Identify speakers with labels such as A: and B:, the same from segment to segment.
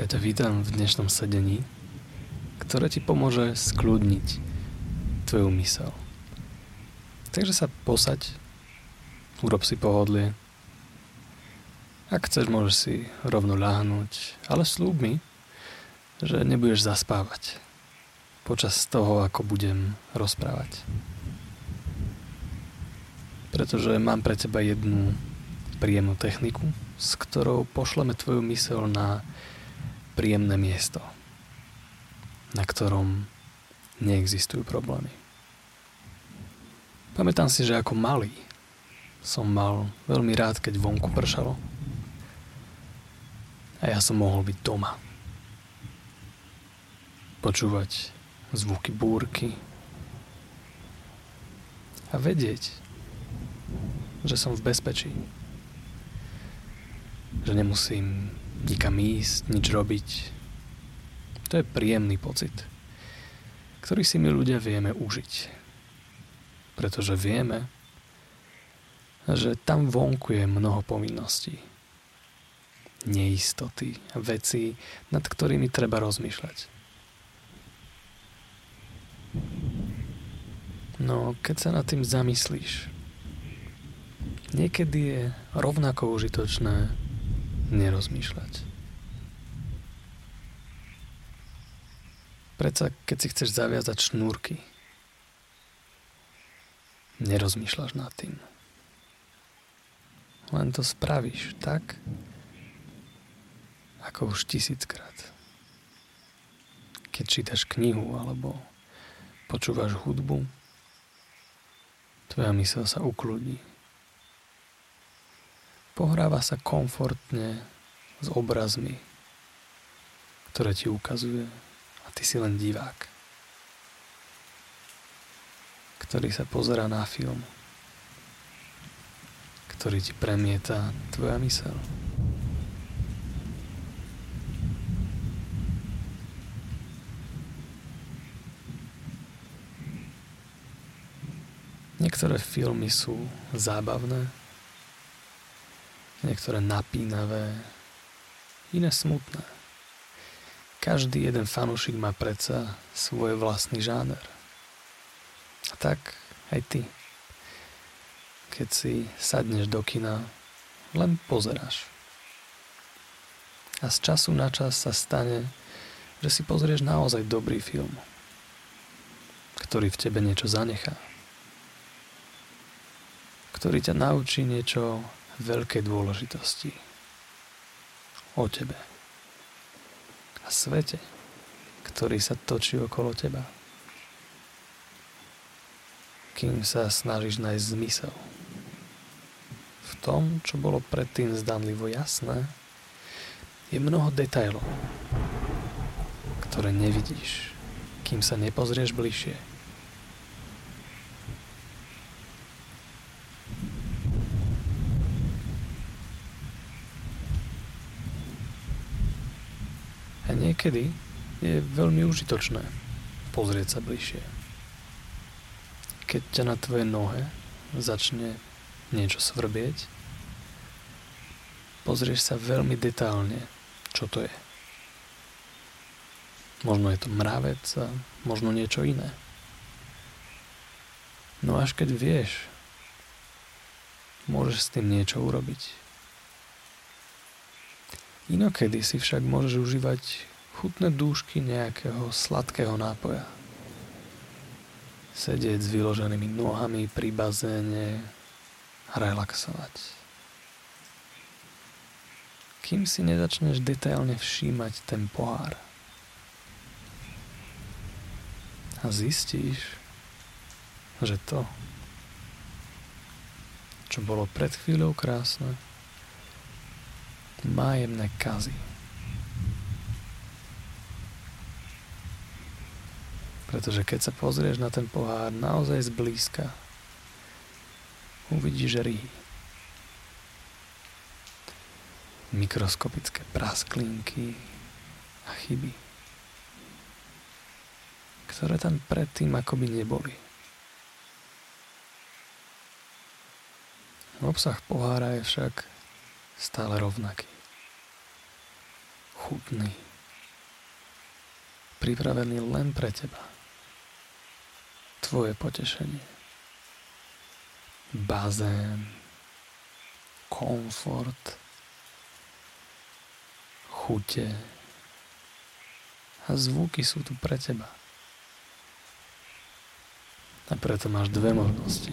A: Ja ťa vítam v dnešnom sedení, ktoré ti pomôže skľudniť tvoju mysel. Takže sa posaď, urob si pohodlie. Ak chceš, môžeš si rovno ľahnúť, ale slúb mi, že nebudeš zaspávať počas toho, ako budem rozprávať. Pretože mám pre teba jednu príjemnú techniku, s ktorou pošleme tvoju mysel na príjemné miesto, na ktorom neexistujú problémy. Pamätám si, že ako malý som mal veľmi rád, keď vonku pršalo. A ja som mohol byť doma. Počúvať zvuky búrky a vedieť, že som v bezpečí. Že nemusím nikam ísť, nič robiť. To je príjemný pocit, ktorý si my ľudia vieme užiť. Pretože vieme, že tam vonku je mnoho povinností, neistoty, veci, nad ktorými treba rozmýšľať. No, keď sa nad tým zamyslíš, niekedy je rovnako užitočné nerozmýšľať. Predsa, keď si chceš zaviazať šnúrky, nerozmýšľaš nad tým. Len to spravíš tak, ako už tisíckrát. Keď čítaš knihu alebo počúvaš hudbu, tvoja mysel sa ukludí pohráva sa komfortne s obrazmi, ktoré ti ukazuje a ty si len divák, ktorý sa pozera na film, ktorý ti premieta tvoja mysel. Niektoré filmy sú zábavné, niektoré napínavé, iné smutné. Každý jeden fanúšik má predsa svoj vlastný žáner. A tak aj ty. Keď si sadneš do kina, len pozeráš. A z času na čas sa stane, že si pozrieš naozaj dobrý film, ktorý v tebe niečo zanechá, ktorý ťa naučí niečo veľkej dôležitosti. O tebe. A svete, ktorý sa točí okolo teba. Kým sa snažíš nájsť zmysel. V tom, čo bolo predtým zdanlivo jasné, je mnoho detajlov, ktoré nevidíš, kým sa nepozrieš bližšie. A niekedy je veľmi užitočné pozrieť sa bližšie. Keď ťa na tvoje nohe začne niečo svrbieť, pozrieš sa veľmi detálne, čo to je. Možno je to mravec a možno niečo iné. No až keď vieš, môžeš s tým niečo urobiť. Inokedy si však môžeš užívať chutné dúšky nejakého sladkého nápoja. Sedieť s vyloženými nohami pri bazéne a relaxovať. Kým si nezačneš detailne všímať ten pohár. A zistíš, že to, čo bolo pred chvíľou krásne, má jemné kazy. Pretože keď sa pozrieš na ten pohár naozaj zblízka, uvidíš ryhy. Mikroskopické prasklinky a chyby, ktoré tam predtým akoby neboli. Obsah pohára je však stále rovnaký. Chutný, pripravený len pre teba. Tvoje potešenie. Bazén, komfort, chute a zvuky sú tu pre teba. A preto máš dve možnosti.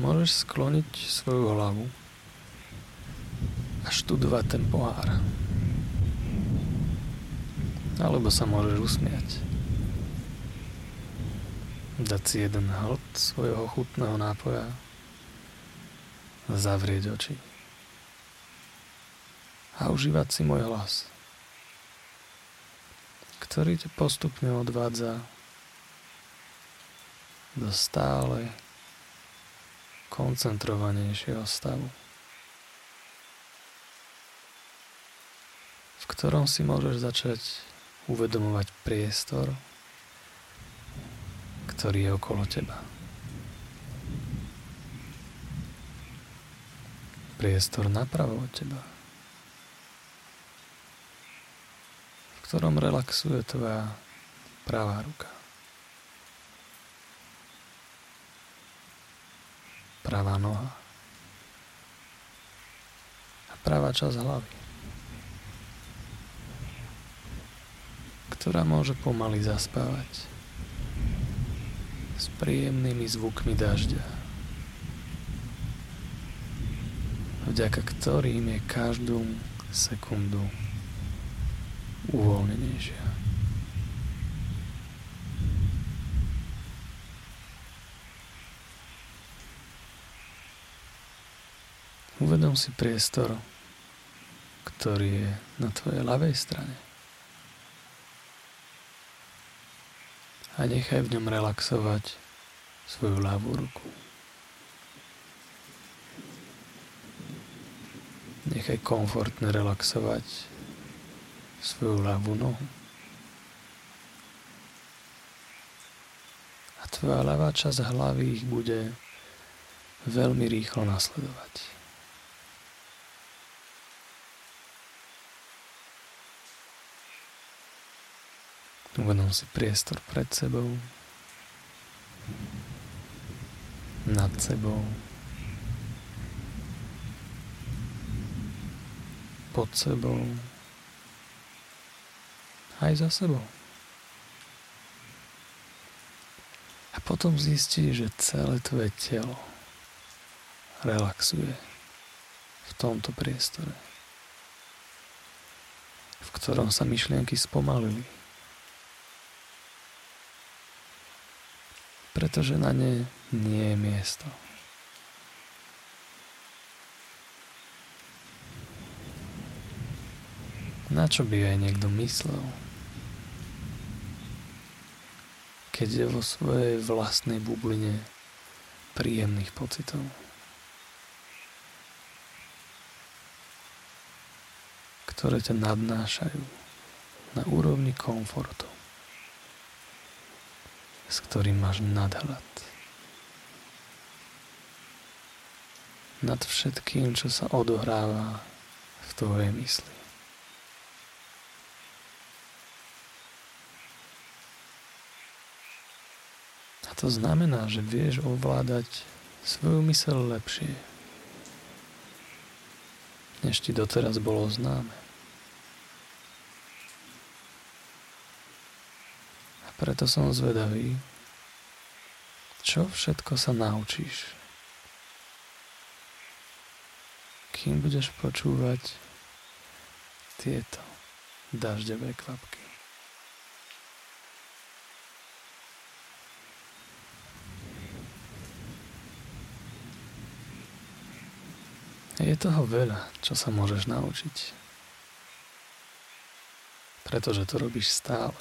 A: Môžeš skloniť svoju hlavu a študovať ten pohár. Alebo sa môžeš usmiať. Dať si jeden hlad svojho chutného nápoja zavrieť oči a užívať si môj hlas ktorý ťa postupne odvádza do stále koncentrovanejšieho stavu, v ktorom si môžeš začať uvedomovať priestor, ktorý je okolo teba. Priestor napravo od teba. ktorom relaxuje tvoja pravá ruka. Pravá noha. A pravá časť hlavy. Ktorá môže pomaly zaspávať s príjemnými zvukmi dažďa. Vďaka ktorým je každú sekundu uvoľnenejšia. Uvedom si priestor, ktorý je na tvojej ľavej strane. A nechaj v ňom relaxovať svoju ľavú ruku. Nechaj komfortne relaxovať svoju ľavú nohu. A tvoja ľavá časť hlavy ich bude veľmi rýchlo nasledovať. Uvedom si priestor pred sebou, nad sebou, pod sebou, aj za sebou. A potom zistí, že celé tvoje telo relaxuje v tomto priestore, v ktorom sa myšlienky spomalili. Pretože na ne nie je miesto. Na čo by aj niekto myslel? keď je vo svojej vlastnej bubline príjemných pocitov. ktoré ťa nadnášajú na úrovni komfortu, s ktorým máš nadhľad nad všetkým, čo sa odohráva v tvojej mysli. to znamená, že vieš ovládať svoju mysel lepšie, než ti doteraz bolo známe. Preto som zvedavý, čo všetko sa naučíš, kým budeš počúvať tieto dažďové kvapky. Je toho veľa, čo sa môžeš naučiť. Pretože to robíš stále.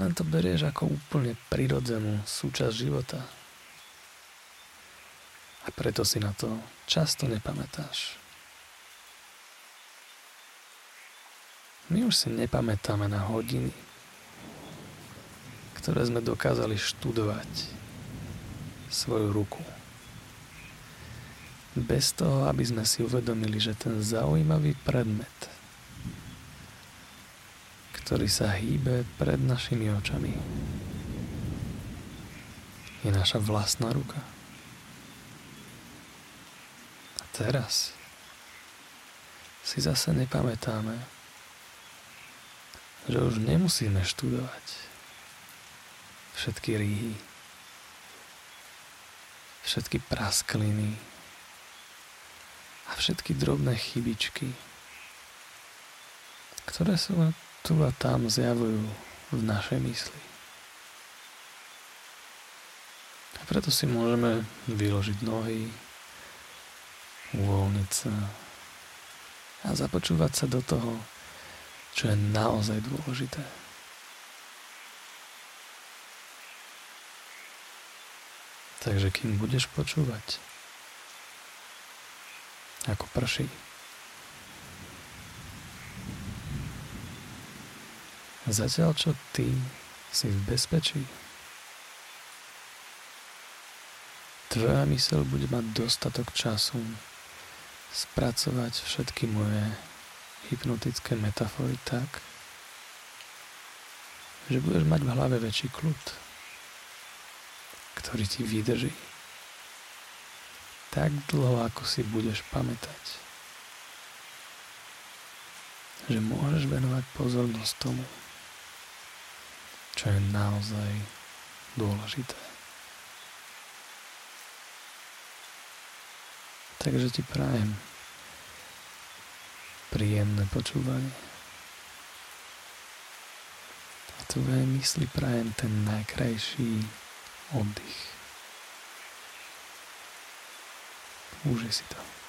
A: Len to berieš ako úplne prirodzenú súčasť života. A preto si na to často nepamätáš. My už si nepamätáme na hodiny, ktoré sme dokázali študovať svoju ruku Bez toho, aby sme si uvedomili, že ten zaujímavý predmet, ktorý sa hýbe pred našimi očami, je naša vlastná ruka. A teraz si zase nepamätáme, že už nemusíme študovať všetky rýhy, všetky praskliny a všetky drobné chybičky, ktoré sa tu a tam zjavujú v našej mysli. A preto si môžeme vyložiť nohy, uvoľniť sa a započúvať sa do toho, čo je naozaj dôležité. Takže kým budeš počúvať, ako prší, zatiaľ čo ty si v bezpečí, tvoja mysel bude mať dostatok času spracovať všetky moje hypnotické metafory tak, že budeš mať v hlave väčší kľud ktorý ti vydrží tak dlho, ako si budeš pamätať, že môžeš venovať pozornosť tomu, čo je naozaj dôležité. Takže ti prajem príjemné počúvanie. A tvojej mysli prajem ten najkrajší oddych. Užij si to.